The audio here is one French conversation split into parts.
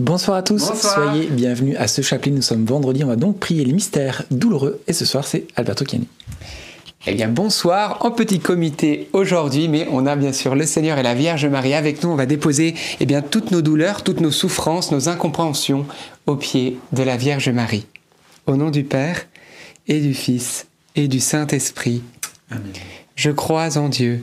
Bonsoir à tous, Bonsoir. soyez bienvenus à ce chapelet. Nous sommes vendredi, on va donc prier les mystères douloureux. Et ce soir, c'est Alberto Chiani. Eh bien, bonsoir, en petit comité aujourd'hui, mais on a bien sûr le Seigneur et la Vierge Marie avec nous. On va déposer eh bien, toutes nos douleurs, toutes nos souffrances, nos incompréhensions aux pieds de la Vierge Marie. Au nom du Père et du Fils et du Saint-Esprit, Amen. je crois en Dieu,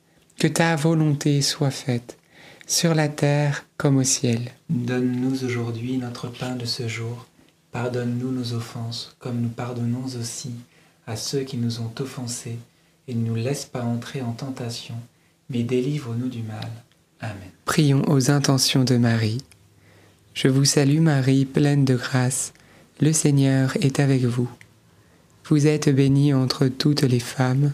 que ta volonté soit faite, sur la terre comme au ciel. Donne-nous aujourd'hui notre pain de ce jour. Pardonne-nous nos offenses, comme nous pardonnons aussi à ceux qui nous ont offensés. Et ne nous laisse pas entrer en tentation, mais délivre-nous du mal. Amen. Prions aux intentions de Marie. Je vous salue Marie, pleine de grâce. Le Seigneur est avec vous. Vous êtes bénie entre toutes les femmes,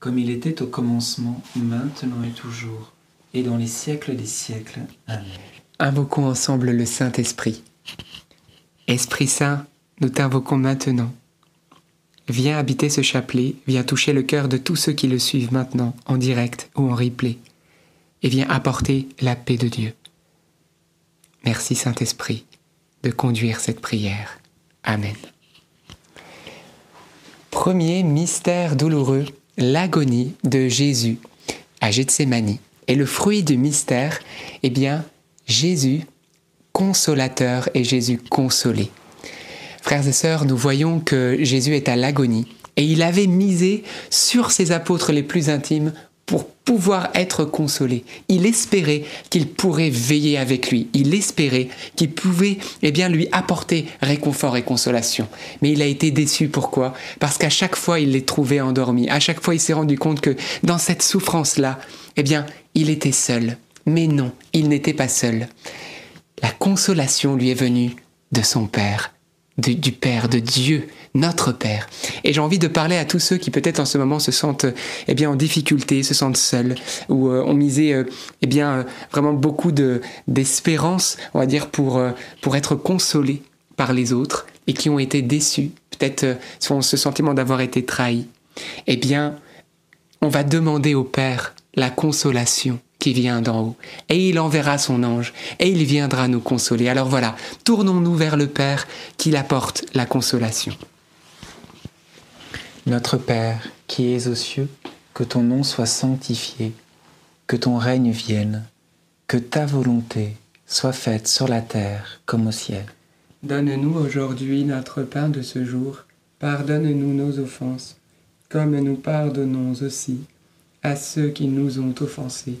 Comme il était au commencement, maintenant et toujours, et dans les siècles des siècles. Amen. Invoquons ensemble le Saint-Esprit. Esprit Saint, nous t'invoquons maintenant. Viens habiter ce chapelet, viens toucher le cœur de tous ceux qui le suivent maintenant, en direct ou en replay, et viens apporter la paix de Dieu. Merci Saint-Esprit de conduire cette prière. Amen. Premier mystère douloureux, l'agonie de Jésus à Gethsémanie. Et le fruit du mystère, eh bien, Jésus consolateur et Jésus consolé. Frères et sœurs, nous voyons que Jésus est à l'agonie et il avait misé sur ses apôtres les plus intimes pour pouvoir être consolé. Il espérait qu'il pourrait veiller avec lui. Il espérait qu'il pouvait eh bien, lui apporter réconfort et consolation. Mais il a été déçu. Pourquoi? Parce qu'à chaque fois, il les trouvait endormis. À chaque fois, il s'est rendu compte que dans cette souffrance-là, eh bien, il était seul. Mais non, il n'était pas seul. La consolation lui est venue de son Père, du, du Père, de Dieu, notre Père. Et j'ai envie de parler à tous ceux qui peut-être en ce moment se sentent eh bien, en difficulté, se sentent seuls, ou euh, ont misé euh, eh bien, euh, vraiment beaucoup de, d'espérance, on va dire, pour, euh, pour être consolés par les autres, et qui ont été déçus, peut-être ce sentiment d'avoir été trahis. Eh bien, on va demander au Père la consolation qui vient d'en haut, et il enverra son ange, et il viendra nous consoler. Alors voilà, tournons-nous vers le Père qui apporte la consolation. Notre Père, qui es aux cieux, que ton nom soit sanctifié, que ton règne vienne, que ta volonté soit faite sur la terre comme au ciel. Donne-nous aujourd'hui notre pain de ce jour. Pardonne-nous nos offenses, comme nous pardonnons aussi à ceux qui nous ont offensés.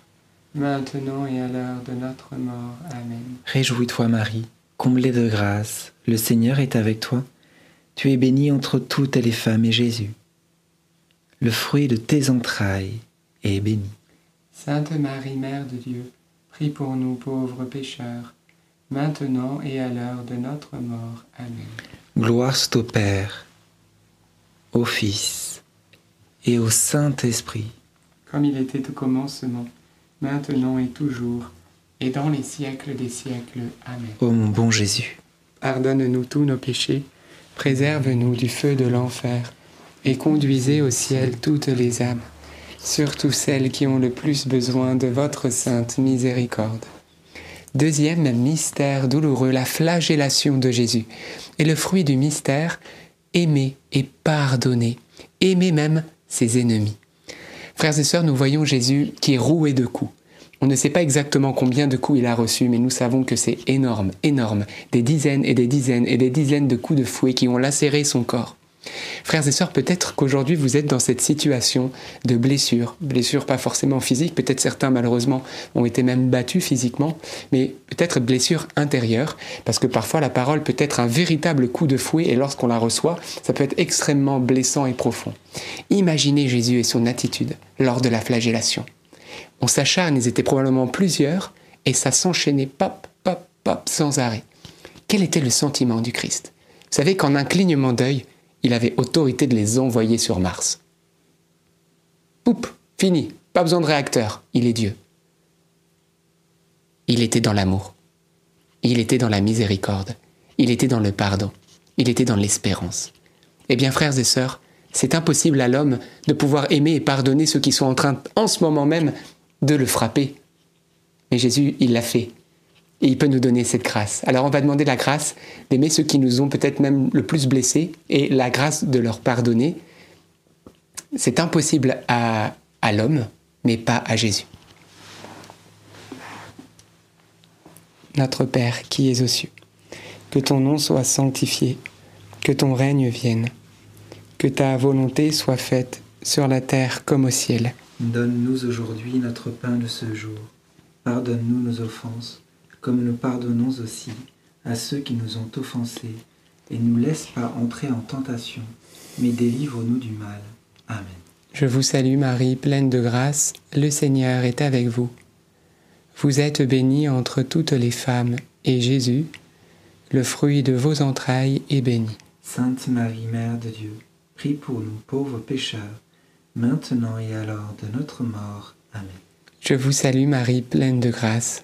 maintenant et à l'heure de notre mort. Amen. Réjouis-toi Marie, comblée de grâce, le Seigneur est avec toi. Tu es bénie entre toutes les femmes et Jésus, le fruit de tes entrailles, est béni. Sainte Marie, Mère de Dieu, prie pour nous pauvres pécheurs, maintenant et à l'heure de notre mort. Amen. Gloire soit au Père, au Fils et au Saint-Esprit, comme il était au commencement, maintenant et toujours, et dans les siècles des siècles. Amen. Ô mon bon Jésus, Pardonne-nous tous nos péchés, préserve-nous du feu de l'enfer, et conduisez au ciel toutes les âmes, surtout celles qui ont le plus besoin de votre sainte miséricorde. Deuxième mystère douloureux, la flagellation de Jésus. Et le fruit du mystère, aimer et pardonner, aimer même ses ennemis. Frères et sœurs, nous voyons Jésus qui est roué de coups. On ne sait pas exactement combien de coups il a reçus, mais nous savons que c'est énorme, énorme. Des dizaines et des dizaines et des dizaines de coups de fouet qui ont lacéré son corps. Frères et sœurs, peut-être qu'aujourd'hui vous êtes dans cette situation de blessure, blessure pas forcément physique, peut-être certains malheureusement ont été même battus physiquement, mais peut-être blessure intérieure, parce que parfois la parole peut être un véritable coup de fouet et lorsqu'on la reçoit, ça peut être extrêmement blessant et profond. Imaginez Jésus et son attitude lors de la flagellation. On s'acharne, ils étaient probablement plusieurs, et ça s'enchaînait pop, pop, pop, sans arrêt. Quel était le sentiment du Christ? Vous savez qu'en un clignement d'œil, il avait autorité de les envoyer sur Mars. Poup, fini, pas besoin de réacteur, il est Dieu. Il était dans l'amour, il était dans la miséricorde, il était dans le pardon, il était dans l'espérance. Eh bien, frères et sœurs, c'est impossible à l'homme de pouvoir aimer et pardonner ceux qui sont en train, en ce moment même, de le frapper. Mais Jésus, il l'a fait. Et il peut nous donner cette grâce. Alors on va demander la grâce d'aimer ceux qui nous ont peut-être même le plus blessés et la grâce de leur pardonner. C'est impossible à, l'homme, mais pas à Jésus. Notre Père qui es aux cieux, que ton nom soit sanctifié, que ton règne vienne, que ta volonté soit faite sur la terre comme au ciel. Donne-nous aujourd'hui notre pain de ce jour. Pardonne-nous nos offenses, comme nous pardonnons aussi à ceux qui nous ont offensés, et ne nous laisse pas entrer en tentation, mais délivre-nous du mal. Amen. Je vous salue Marie, pleine de grâce, le Seigneur est avec vous. Vous êtes bénie entre toutes les femmes, et Jésus, le fruit de vos entrailles, est béni. Sainte Marie, Mère de Dieu, prie pour nous pauvres pécheurs, maintenant et à l'heure de notre mort. Amen. Je vous salue Marie, pleine de grâce,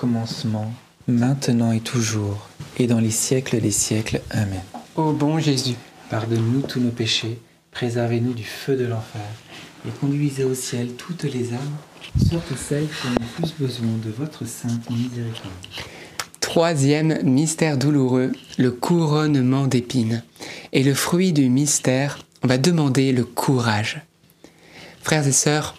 Commencement, maintenant et toujours, et dans les siècles des siècles. Amen. Ô bon Jésus, Pardonne-nous tous nos péchés, préservez-nous du feu de l'enfer, et conduisez au ciel toutes les âmes, surtout celles qui ont le plus besoin de votre sainte miséricorde. troisième mystère douloureux, le couronnement d'épines. Et le fruit du mystère, on va demander le courage. Frères et sœurs,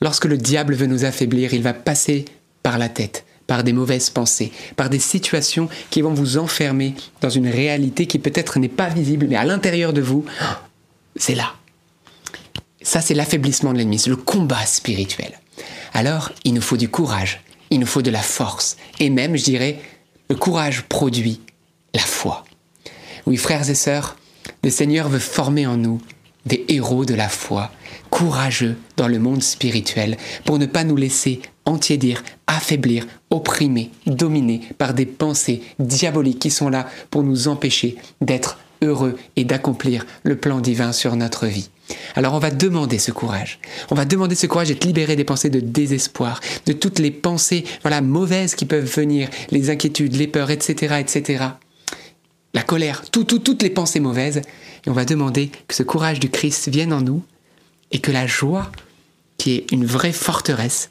lorsque le diable veut nous affaiblir, il va passer par la tête, par des mauvaises pensées, par des situations qui vont vous enfermer dans une réalité qui peut-être n'est pas visible, mais à l'intérieur de vous, c'est là. Ça, c'est l'affaiblissement de l'ennemi, c'est le combat spirituel. Alors, il nous faut du courage, il nous faut de la force, et même, je dirais, le courage produit la foi. Oui, frères et sœurs, le Seigneur veut former en nous des héros de la foi, courageux dans le monde spirituel, pour ne pas nous laisser entiédir, affaiblir, opprimer, dominer par des pensées diaboliques qui sont là pour nous empêcher d'être heureux et d'accomplir le plan divin sur notre vie. Alors on va demander ce courage. On va demander ce courage d'être libéré des pensées de désespoir, de toutes les pensées voilà mauvaises qui peuvent venir, les inquiétudes, les peurs, etc., etc. La colère, tout, tout, toutes les pensées mauvaises. Et on va demander que ce courage du Christ vienne en nous et que la joie, qui est une vraie forteresse,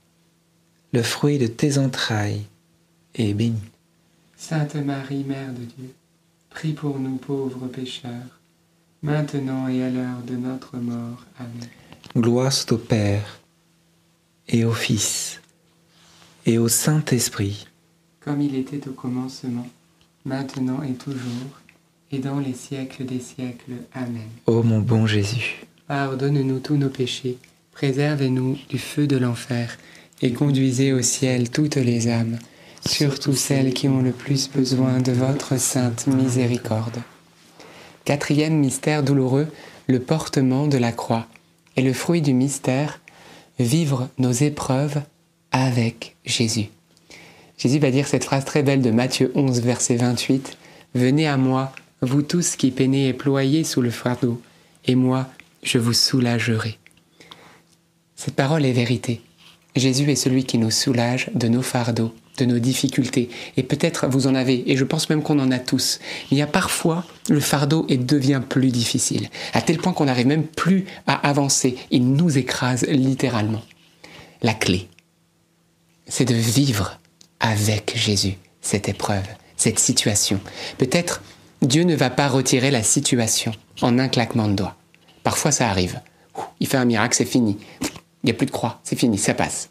le fruit de tes entrailles, est béni. Sainte Marie, Mère de Dieu, prie pour nous pauvres pécheurs, maintenant et à l'heure de notre mort. Amen. Gloire soit au Père, et au Fils, et au Saint-Esprit, Comme il était au commencement, maintenant et toujours, et dans les siècles des siècles. Amen. ô mon bon Jésus. Pardonne-nous tous nos péchés, préservez-nous du feu de l'enfer, et conduisez au ciel toutes les âmes, surtout celles qui ont le plus besoin de votre sainte miséricorde. Quatrième mystère douloureux, le portement de la croix. Et le fruit du mystère, vivre nos épreuves avec Jésus. Jésus va dire cette phrase très belle de Matthieu 11, verset 28. Venez à moi, vous tous qui peinez et ployez sous le fardeau, et moi, je vous soulagerai. Cette parole est vérité. Jésus est celui qui nous soulage de nos fardeaux, de nos difficultés. Et peut-être vous en avez, et je pense même qu'on en a tous. Il y a parfois le fardeau et devient plus difficile, à tel point qu'on n'arrive même plus à avancer. Il nous écrase littéralement. La clé, c'est de vivre avec Jésus cette épreuve, cette situation. Peut-être Dieu ne va pas retirer la situation en un claquement de doigts. Parfois ça arrive. Il fait un miracle, c'est fini. Il n'y a plus de croix, c'est fini, ça passe.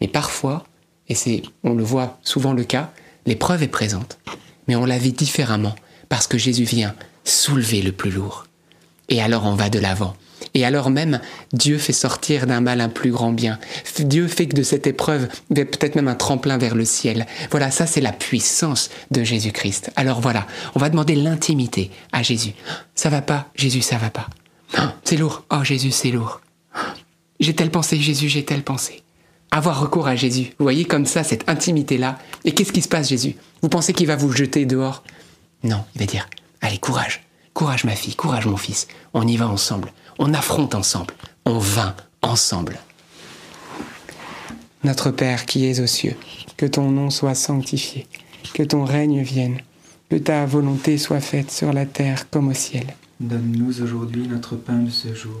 Mais parfois, et c'est, on le voit souvent le cas, l'épreuve est présente, mais on la vit différemment parce que Jésus vient soulever le plus lourd. Et alors on va de l'avant. Et alors même, Dieu fait sortir d'un mal un plus grand bien. Dieu fait que de cette épreuve, peut-être même un tremplin vers le ciel. Voilà, ça c'est la puissance de Jésus-Christ. Alors voilà, on va demander l'intimité à Jésus. Ça va pas, Jésus, ça va pas. C'est lourd. Oh Jésus, c'est lourd. J'ai telle pensée, Jésus, j'ai telle pensée. Avoir recours à Jésus. Vous voyez comme ça, cette intimité-là. Et qu'est-ce qui se passe, Jésus? Vous pensez qu'il va vous jeter dehors? Non, il va dire, allez, courage. Courage, ma fille, courage, mon fils. On y va ensemble. On affronte ensemble. On vainc ensemble. Notre Père qui es aux cieux, que ton nom soit sanctifié, que ton règne vienne, que ta volonté soit faite sur la terre comme au ciel. Donne-nous aujourd'hui notre pain de ce jour.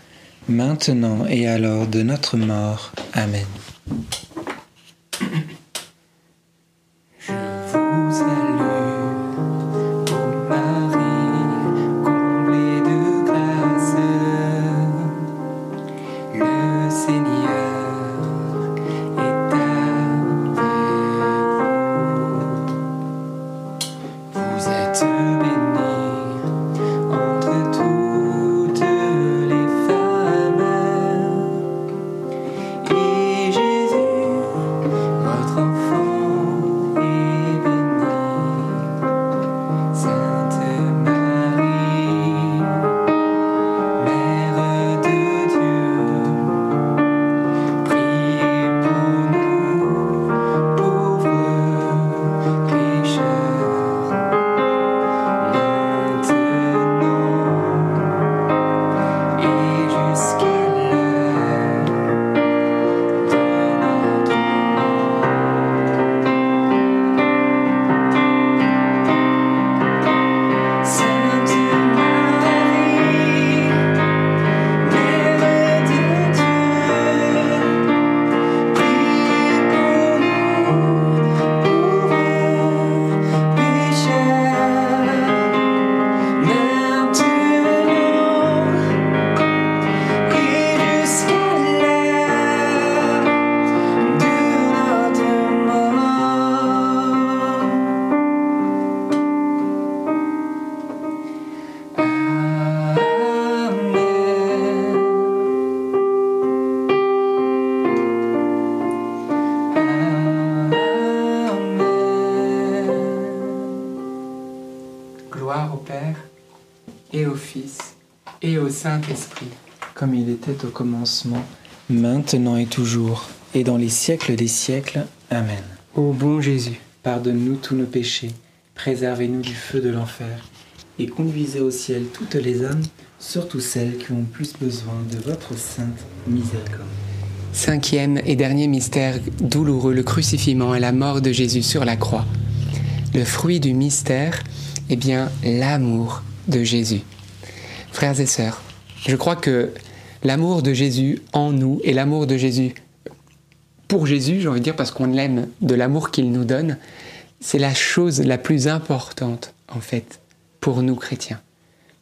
maintenant et à l'heure de notre mort. Amen. Saint-Esprit. Comme il était au commencement, maintenant et toujours, et dans les siècles des siècles. Amen. Ô bon Jésus, Pardonne-nous tous nos péchés, préservez-nous du feu de l'enfer, et conduisez au ciel toutes les âmes, surtout celles qui ont plus besoin de votre sainte miséricorde. Cinquième et dernier mystère douloureux, le crucifixion et la mort de Jésus sur la croix. Le fruit du mystère, eh bien, l'amour de Jésus. Frères et sœurs, je crois que l'amour de Jésus en nous et l'amour de Jésus pour Jésus, j'ai envie de dire, parce qu'on l'aime de l'amour qu'il nous donne, c'est la chose la plus importante, en fait, pour nous chrétiens.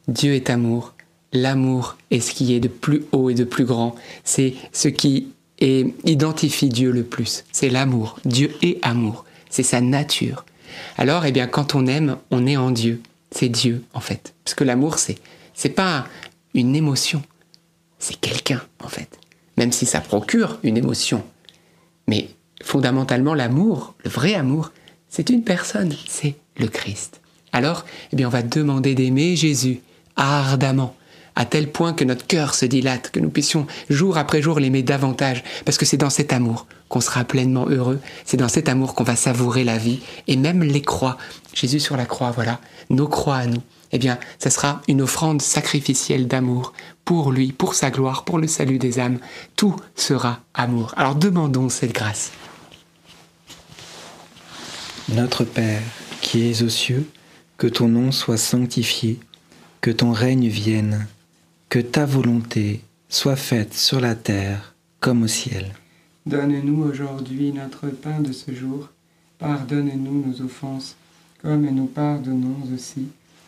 Dieu est amour. L'amour est ce qui est de plus haut et de plus grand. C'est ce qui identifie Dieu le plus. C'est l'amour. Dieu est amour. C'est sa nature. Alors, eh bien, quand on aime, on est en Dieu. C'est Dieu, en fait. Parce que l'amour, c'est, c'est pas une émotion. C'est quelqu'un, en fait. Même si ça procure une émotion. Mais fondamentalement, l'amour, le vrai amour, c'est une personne, c'est le Christ. Alors, eh bien, on va demander d'aimer Jésus ardemment, à tel point que notre cœur se dilate, que nous puissions jour après jour l'aimer davantage, parce que c'est dans cet amour qu'on sera pleinement heureux, c'est dans cet amour qu'on va savourer la vie, et même les croix. Jésus sur la croix, voilà, nos croix à nous. Eh bien, ça sera une offrande sacrificielle d'amour pour lui, pour sa gloire, pour le salut des âmes. Tout sera amour. Alors demandons cette grâce. Notre Père, qui es aux cieux, que ton nom soit sanctifié, que ton règne vienne, que ta volonté soit faite sur la terre comme au ciel. Donne-nous aujourd'hui notre pain de ce jour. Pardonne-nous nos offenses, comme nous pardonnons aussi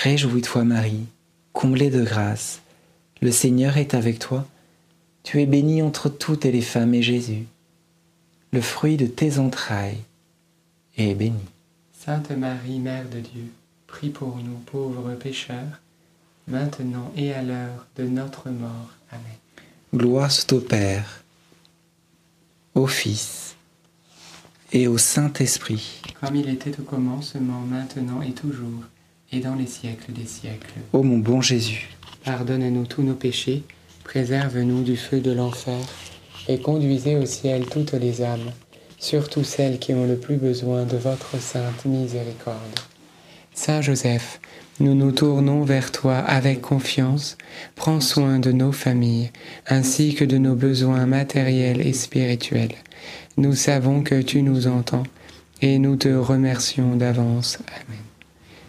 Réjouis-toi Marie, comblée de grâce, le Seigneur est avec toi. Tu es bénie entre toutes les femmes et Jésus, le fruit de tes entrailles, est béni. Sainte Marie, Mère de Dieu, prie pour nous pauvres pécheurs, maintenant et à l'heure de notre mort. Amen. Gloire soit au Père, au Fils et au Saint-Esprit, Comme il était au commencement, maintenant et toujours, et dans les siècles des siècles. ô mon bon Jésus. Pardonne-nous tous nos péchés, préserve-nous du feu de l'enfer, et conduisez au ciel toutes les âmes, surtout celles qui ont le plus besoin de votre sainte miséricorde. Saint Joseph, nous nous tournons vers toi avec confiance. Prends soin de nos familles, ainsi que de nos besoins matériels et spirituels. Nous savons que tu nous entends, et nous te remercions d'avance. Amen.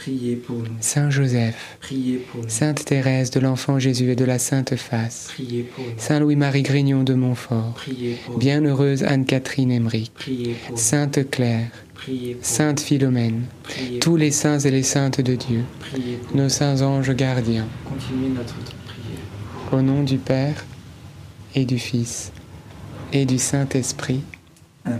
Priez pour nous, Saint Joseph, priez pour nous, Sainte Thérèse de l'Enfant Jésus et de la Sainte Face, priez pour nous, Saint Louis-Marie Grignon de Montfort, priez pour nous, Bienheureuse Anne-Catherine Emmerich, priez pour nous, Sainte Claire, priez pour Sainte Philomène, priez tous les saints et les saintes de Dieu, priez pour nous. nos saints anges gardiens, Continuez notre prière. au nom du Père et du Fils et du Saint-Esprit. Amen.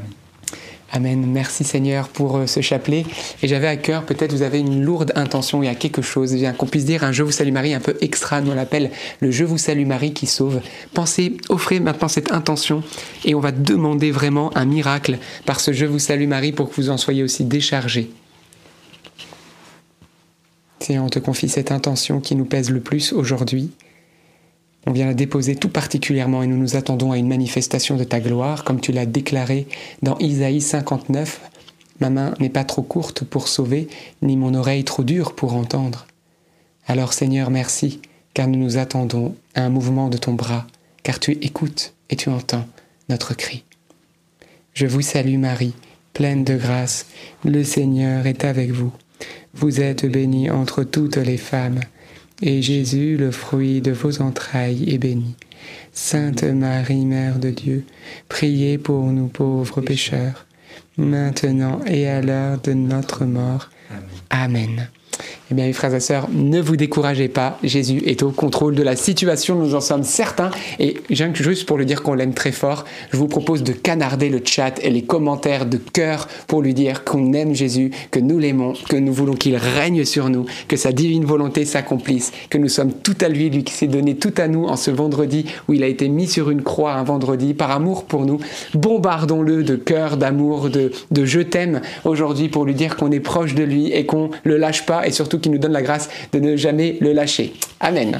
Amen. Merci Seigneur pour euh, ce chapelet. Et j'avais à cœur, peut-être vous avez une lourde intention, il y a quelque chose, qu'on puisse dire un Je vous salue Marie un peu extra, nous on l'appelle le Je vous salue Marie qui sauve. Pensez, offrez maintenant cette intention et on va demander vraiment un miracle par ce Je vous salue Marie pour que vous en soyez aussi déchargés. Seigneur, on te confie cette intention qui nous pèse le plus aujourd'hui. On vient la déposer tout particulièrement et nous nous attendons à une manifestation de ta gloire, comme tu l'as déclaré dans Isaïe 59. Ma main n'est pas trop courte pour sauver, ni mon oreille trop dure pour entendre. Alors Seigneur, merci, car nous nous attendons à un mouvement de ton bras, car tu écoutes et tu entends notre cri. Je vous salue Marie, pleine de grâce, le Seigneur est avec vous. Vous êtes bénie entre toutes les femmes, et Jésus, le fruit de vos entrailles, est béni. Sainte Marie, Mère de Dieu, priez pour nous pauvres pécheurs, maintenant et à l'heure de notre mort. Amen. Amen. Eh bien, mes frères et sœurs, ne vous découragez pas. Jésus est au contrôle de la situation, nous en sommes certains. Et juste pour lui dire qu'on l'aime très fort, je vous propose de canarder le chat et les commentaires de cœur pour lui dire qu'on aime Jésus, que nous l'aimons, que nous voulons qu'il règne sur nous, que sa divine volonté s'accomplisse, que nous sommes tout à lui, lui qui s'est donné tout à nous en ce vendredi où il a été mis sur une croix un vendredi par amour pour nous. Bombardons-le de cœur, d'amour, de, de je t'aime aujourd'hui pour lui dire qu'on est proche de lui et qu'on le lâche pas et surtout qu'il nous donne la grâce de ne jamais le lâcher. Amen.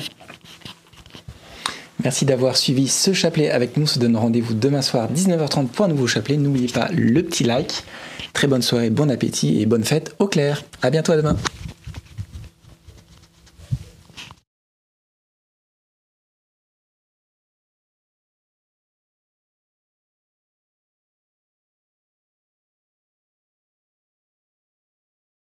Merci d'avoir suivi ce chapelet avec nous. On se donne rendez-vous demain soir 19h30 pour un nouveau chapelet. N'oubliez pas le petit like. Très bonne soirée, bon appétit et bonne fête au clair. À bientôt demain.